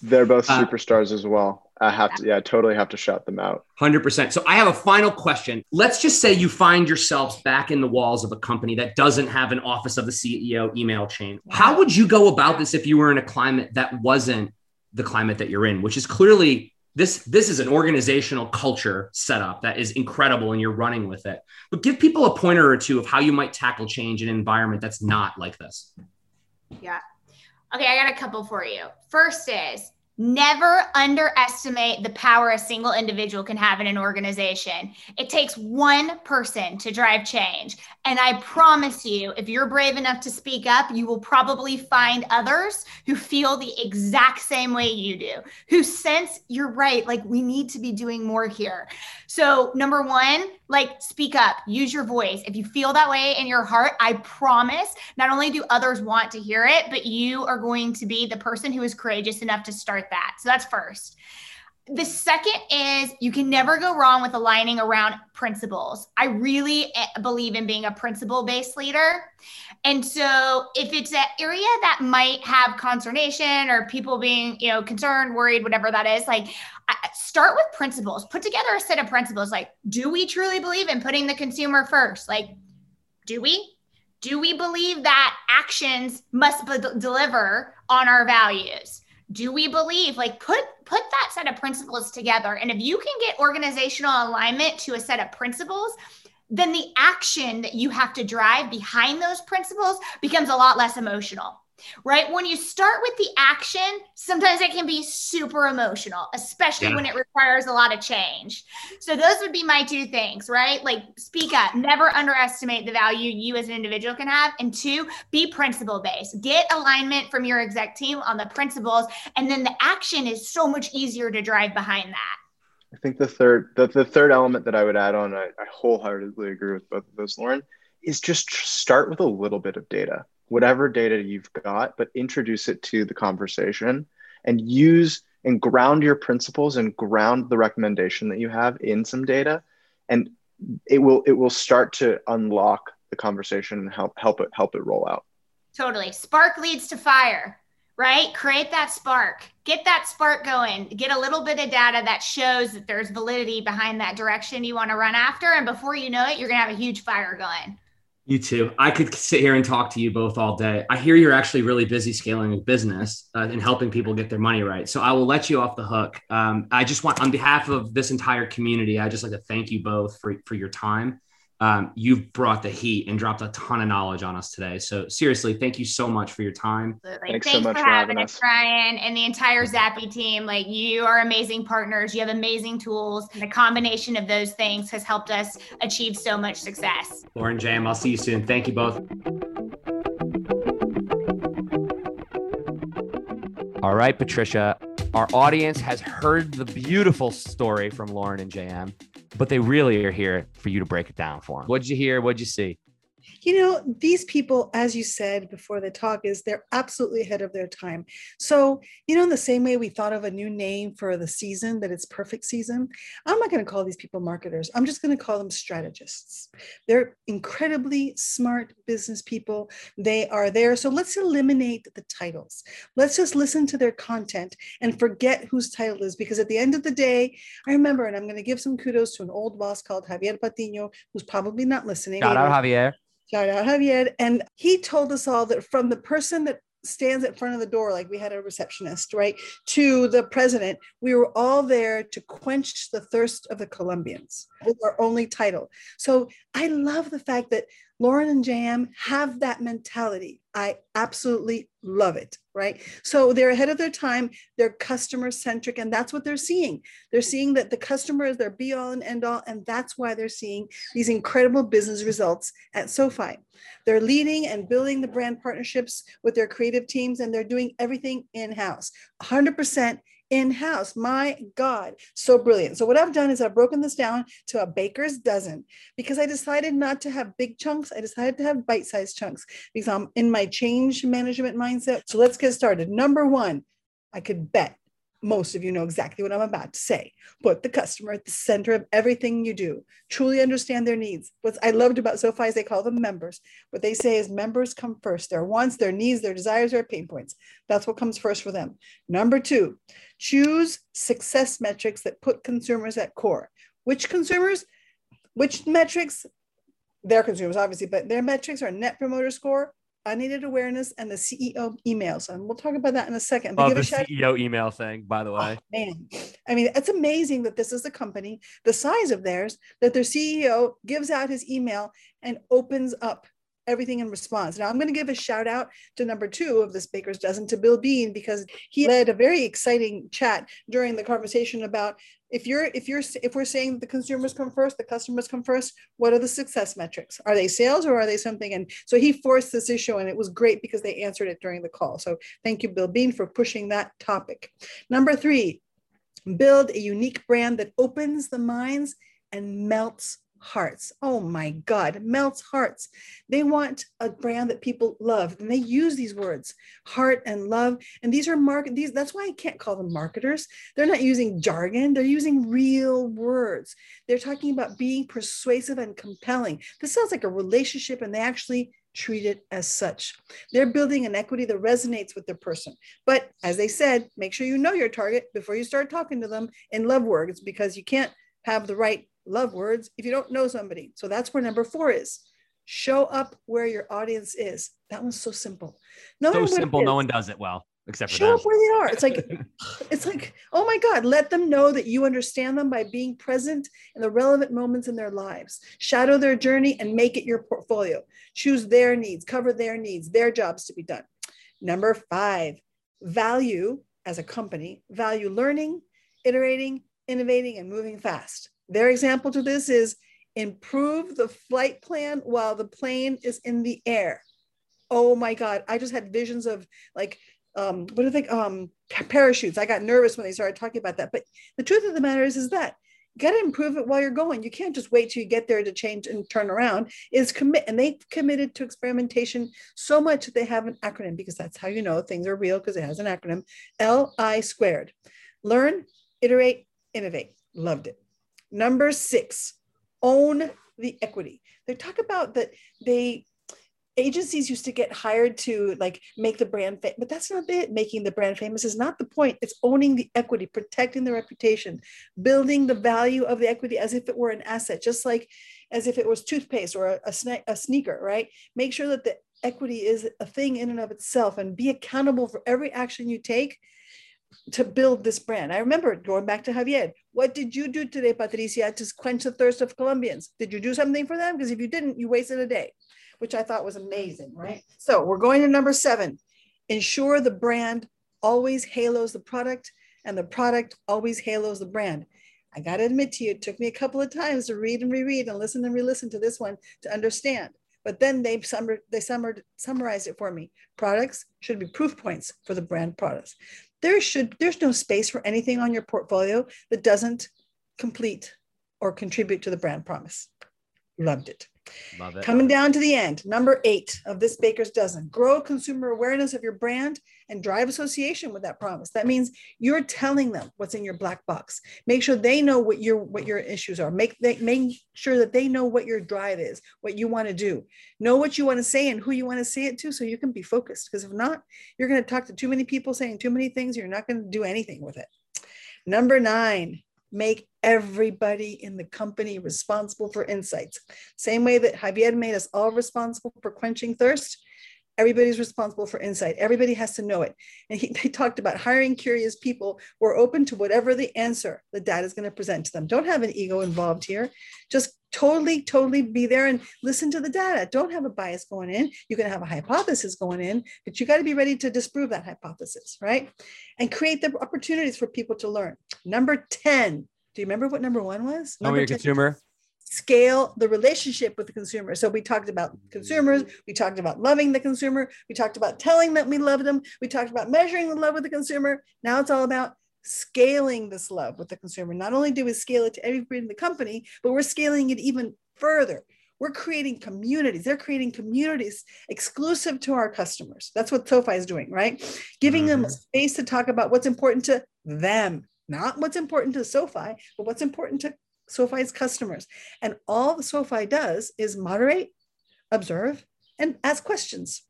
They're both uh, superstars as well. I have to, yeah, I totally have to shout them out. 100%. So I have a final question. Let's just say you find yourselves back in the walls of a company that doesn't have an office of the CEO email chain. How would you go about this if you were in a climate that wasn't the climate that you're in, which is clearly this this is an organizational culture setup that is incredible and you're running with it. But give people a pointer or two of how you might tackle change in an environment that's not like this. Yeah. Okay, I got a couple for you. First is Never underestimate the power a single individual can have in an organization. It takes one person to drive change. And I promise you, if you're brave enough to speak up, you will probably find others who feel the exact same way you do, who sense you're right. Like, we need to be doing more here. So, number one, like speak up, use your voice. If you feel that way in your heart, I promise not only do others want to hear it, but you are going to be the person who is courageous enough to start that. So that's first. The second is you can never go wrong with aligning around principles. I really eh, believe in being a principle based leader. And so if it's an area that might have consternation or people being, you know, concerned, worried, whatever that is, like start with principles. Put together a set of principles like do we truly believe in putting the consumer first? Like do we? Do we believe that actions must be- deliver on our values? Do we believe like put put that set of principles together. And if you can get organizational alignment to a set of principles then the action that you have to drive behind those principles becomes a lot less emotional right? When you start with the action, sometimes it can be super emotional, especially yeah. when it requires a lot of change. So, those would be my two things, right? Like, speak up, never underestimate the value you as an individual can have. And two, be principle based. Get alignment from your exec team on the principles. And then the action is so much easier to drive behind that. I think the third the, the third element that I would add on, I, I wholeheartedly agree with both of those, Lauren, is just start with a little bit of data whatever data you've got, but introduce it to the conversation and use and ground your principles and ground the recommendation that you have in some data. And it will it will start to unlock the conversation and help help it help it roll out. Totally. Spark leads to fire, right? Create that spark. Get that spark going. Get a little bit of data that shows that there's validity behind that direction you want to run after. And before you know it, you're to have a huge fire going. You too. I could sit here and talk to you both all day. I hear you're actually really busy scaling a business uh, and helping people get their money right. So I will let you off the hook. Um, I just want, on behalf of this entire community, I just like to thank you both for, for your time um, you've brought the heat and dropped a ton of knowledge on us today. So seriously, thank you so much for your time. Absolutely. Thanks, Thanks so much for, for having, having us, Ryan, and the entire Zappi team. Like you are amazing partners. You have amazing tools. And the combination of those things has helped us achieve so much success. Lauren Jam, I'll see you soon. Thank you both. All right, Patricia. Our audience has heard the beautiful story from Lauren and JM but they really are here for you to break it down for them. What'd you hear? What'd you see? You know these people as you said before the talk is they're absolutely ahead of their time. So you know in the same way we thought of a new name for the season that it's perfect season i'm not going to call these people marketers. I'm just going to call them strategists. They're incredibly smart business people. They are there. So let's eliminate the titles. Let's just listen to their content and forget whose title is because at the end of the day i remember and i'm going to give some kudos to an old boss called javier patino who's probably not listening shout out javier Shout out Javier. And he told us all that from the person that stands at front of the door, like we had a receptionist, right, to the president, we were all there to quench the thirst of the Colombians with our only title. So I love the fact that Lauren and JM have that mentality. I absolutely love it, right? So they're ahead of their time, they're customer centric, and that's what they're seeing. They're seeing that the customer is their be all and end all, and that's why they're seeing these incredible business results at SoFi. They're leading and building the brand partnerships with their creative teams, and they're doing everything in house, 100% in house. My God, so brilliant. So, what I've done is I've broken this down to a baker's dozen because I decided not to have big chunks. I decided to have bite sized chunks because I'm in my change management mindset. So, let's get started. Number one, I could bet most of you know exactly what I'm about to say. Put the customer at the center of everything you do. Truly understand their needs. What I loved about SoFi is they call them members. What they say is members come first. Their wants, their needs, their desires, their pain points. That's what comes first for them. Number two, choose success metrics that put consumers at core. Which consumers? Which metrics? Their consumers, obviously, but their metrics are net promoter score, unaided awareness and the CEO emails. And we'll talk about that in a second. But oh, Love the CEO email thing, by the oh, way. Oh, man, I mean, it's amazing that this is a company the size of theirs that their CEO gives out his email and opens up everything in response. Now, I'm going to give a shout out to number two of this Baker's Dozen to Bill Bean because he led a very exciting chat during the conversation about if you're if you're if we're saying the consumers come first the customers come first what are the success metrics? Are they sales or are they something? And so he forced this issue and it was great because they answered it during the call. So thank you bill bean for pushing that topic. Number three build a unique brand that opens the minds and melts hearts. Oh my God, melts hearts. They want a brand that people love, and they use these words, heart and love. And these are market. These that's why I can't call them marketers. They're not using jargon. They're using real words. They're talking about being persuasive and compelling. This sounds like a relationship, and they actually treat it as such. They're building an equity that resonates with their person. But as they said, make sure you know your target before you start talking to them in love words because you can't have the right love words if you don't know somebody. So that's where number four is. Show up where your audience is. That one's so simple. No so simple. No one does it well except for show them. up where they are. It's like, it's like, oh my God, let them know that you understand them by being present in the relevant moments in their lives. Shadow their journey and make it your portfolio. Choose their needs, cover their needs, their jobs to be done. Number five, value as a company, value learning, iterating, innovating, and moving fast. Their example to this is improve the flight plan while the plane is in the air. Oh my God. I just had visions of like, um, what do think? Um, parachutes. I got nervous when they started talking about that. But the truth of the matter is, is that you got to improve it while you're going. You can't just wait till you get there to change and turn around. Is commit, and they committed to experimentation so much that they have an acronym because that's how you know things are real because it has an acronym. L I squared. Learn, iterate, innovate. Loved it. Number six, own the equity. They talk about that they agencies used to get hired to like make the brand famous, but that's not it. Making the brand famous is not the point. It's owning the equity, protecting the reputation, building the value of the equity as if it were an asset, just like as if it was toothpaste or a, a, sna- a sneaker, right? Make sure that the equity is a thing in and of itself and be accountable for every action you take to build this brand. I remember going back to Javier. What did you do today, Patricia, to quench the thirst of Colombians? Did you do something for them? Because if you didn't, you wasted a day, which I thought was amazing, right? So we're going to number seven. Ensure the brand always halos the product and the product always halos the brand. I got to admit to you, it took me a couple of times to read and reread and listen and re-listen to this one to understand. But then they summer, they summarized it for me. Products should be proof points for the brand products there should there's no space for anything on your portfolio that doesn't complete or contribute to the brand promise. Loved it. Love it. Coming down to the end, number eight of this baker's dozen grow consumer awareness of your brand and drive association with that promise. That means you're telling them what's in your black box. Make sure they know what your what your issues are. Make they make sure that they know what your drive is, what you want to do. Know what you want to say and who you want to say it to so you can be focused. Because if not, you're going to talk to too many people saying too many things. You're not going to do anything with it. Number nine, make everybody in the company responsible for insights. Same way that Javier made us all responsible for quenching thirst, Everybody's responsible for insight. Everybody has to know it. And he, they talked about hiring curious people who are open to whatever the answer the data is going to present to them. Don't have an ego involved here. Just totally, totally be there and listen to the data. Don't have a bias going in. You can have a hypothesis going in, but you got to be ready to disprove that hypothesis, right? And create the opportunities for people to learn. Number 10. Do you remember what number one was? Oh, know Number your 10 consumer. Scale the relationship with the consumer. So we talked about mm-hmm. consumers, we talked about loving the consumer, we talked about telling that we love them, we talked about measuring the love with the consumer. Now it's all about scaling this love with the consumer. Not only do we scale it to everybody in the company, but we're scaling it even further. We're creating communities. They're creating communities exclusive to our customers. That's what SoFi is doing, right? Giving them a space to talk about what's important to them, not what's important to SoFi, but what's important to SoFi's customers. And all the SoFi does is moderate, observe, and ask questions,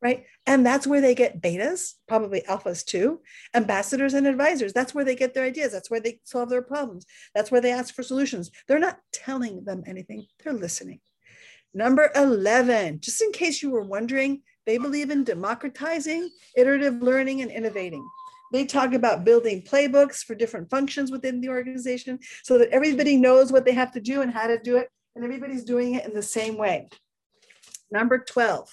right? And that's where they get betas, probably alphas too, ambassadors and advisors. That's where they get their ideas. That's where they solve their problems. That's where they ask for solutions. They're not telling them anything, they're listening. Number 11, just in case you were wondering, they believe in democratizing iterative learning and innovating. They talk about building playbooks for different functions within the organization so that everybody knows what they have to do and how to do it, and everybody's doing it in the same way. Number 12.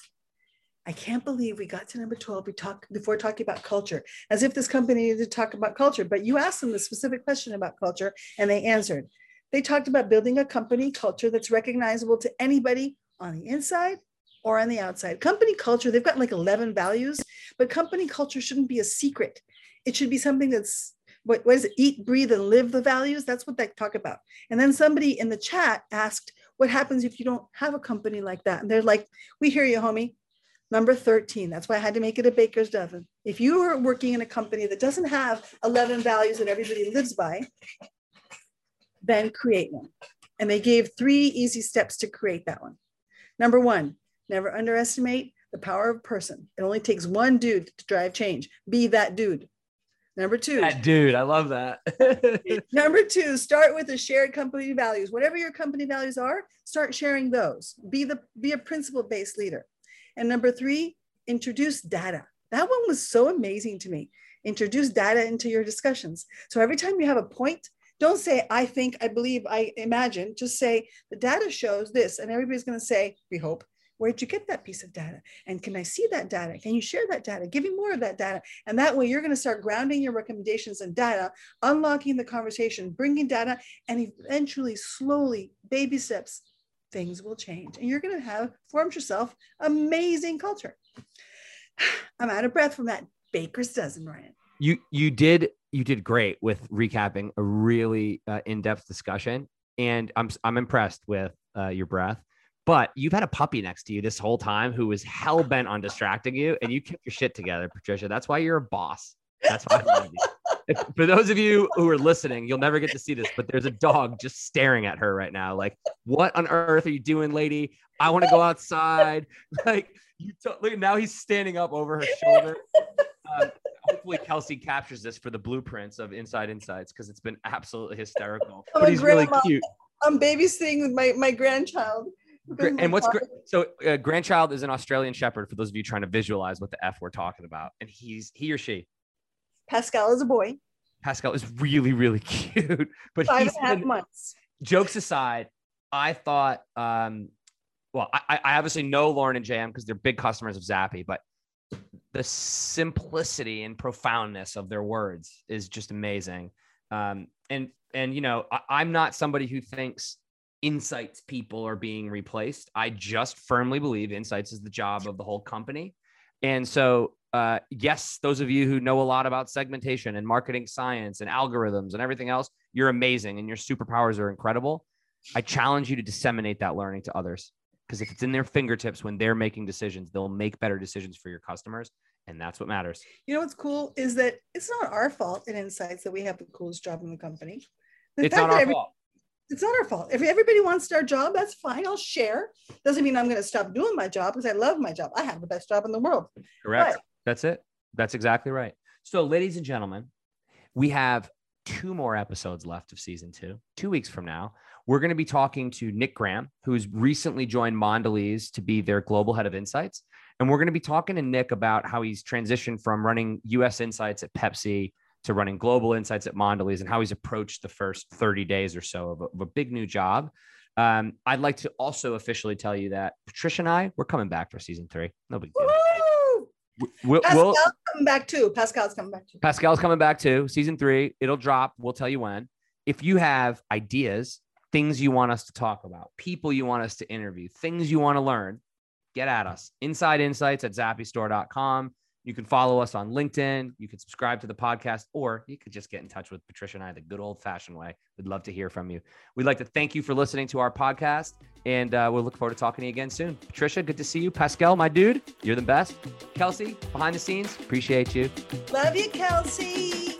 I can't believe we got to number 12 we talked before talking about culture, as if this company needed to talk about culture, but you asked them the specific question about culture and they answered. They talked about building a company culture that's recognizable to anybody on the inside or on the outside. Company culture, they've got like 11 values, but company culture shouldn't be a secret. It should be something that's what, what is it? Eat, breathe, and live the values. That's what they talk about. And then somebody in the chat asked, What happens if you don't have a company like that? And they're like, We hear you, homie. Number 13. That's why I had to make it a baker's dozen. If you are working in a company that doesn't have 11 values that everybody lives by, then create one. And they gave three easy steps to create that one. Number one, never underestimate the power of a person. It only takes one dude to drive change. Be that dude. Number two, That dude, I love that. number two, start with the shared company values. Whatever your company values are, start sharing those. Be the be a principle-based leader. And number three, introduce data. That one was so amazing to me. Introduce data into your discussions. So every time you have a point, don't say, I think, I believe, I imagine. Just say, the data shows this. And everybody's going to say, we hope, where'd you get that piece of data? And can I see that data? Can you share that data? Give me more of that data. And that way you're going to start grounding your recommendations in data, unlocking the conversation, bringing data, and eventually, slowly, baby steps, things will change. And you're going to have formed yourself amazing culture. I'm out of breath from that baker's dozen, Ryan. you you did you did great with recapping a really uh, in-depth discussion and i'm i'm impressed with uh, your breath but you've had a puppy next to you this whole time who was hell-bent on distracting you and you kept your shit together patricia that's why you're a boss that's why I love you. For those of you who are listening you'll never get to see this but there's a dog just staring at her right now like what on earth are you doing lady i want to go outside like you t- look now he's standing up over her shoulder uh, hopefully Kelsey captures this for the blueprints of Inside Insights because it's been absolutely hysterical. I'm But a he's really grandma. cute. I'm babysitting with my, my grandchild. And what's great? So, uh, grandchild is an Australian Shepherd. For those of you trying to visualize what the f we're talking about, and he's he or she Pascal is a boy, Pascal is really really cute. But five he's and a half been- months. jokes aside, I thought, um, well, I, I obviously know Lauren and JM because they're big customers of Zappi, but the simplicity and profoundness of their words is just amazing. Um, and and you know, I, I'm not somebody who thinks insights people are being replaced. I just firmly believe insights is the job of the whole company. And so, uh, yes, those of you who know a lot about segmentation and marketing science and algorithms and everything else, you're amazing and your superpowers are incredible. I challenge you to disseminate that learning to others because if it's in their fingertips when they're making decisions, they'll make better decisions for your customers. And that's what matters. You know what's cool is that it's not our fault in Insights that we have the coolest job in the company. The It's not our every- fault. It's not our fault. If everybody wants their job, that's fine. I'll share. Doesn't mean I'm going to stop doing my job because I love my job. I have the best job in the world. Correct. But That's it. That's exactly right. So, ladies and gentlemen, we have two more episodes left of season two. Two weeks from now, we're going to be talking to Nick Graham, who's recently joined Mondelez to be their global head of insights. And we're going to be talking to Nick about how he's transitioned from running US Insights at Pepsi to running global insights at Mondelez and how he's approached the first 30 days or so of a, of a big new job. Um, I'd like to also officially tell you that Patricia and I, we're coming back for season three. No big deal. We'll, Pascal's we'll, coming back too. Pascal's coming back too. Pascal's coming back too. Season three, it'll drop. We'll tell you when. If you have ideas, things you want us to talk about, people you want us to interview, things you want to learn, get at us. Inside Insights at zappistore.com. You can follow us on LinkedIn. You can subscribe to the podcast, or you could just get in touch with Patricia and I the good old fashioned way. We'd love to hear from you. We'd like to thank you for listening to our podcast, and uh, we'll look forward to talking to you again soon. Patricia, good to see you. Pascal, my dude, you're the best. Kelsey, behind the scenes, appreciate you. Love you, Kelsey.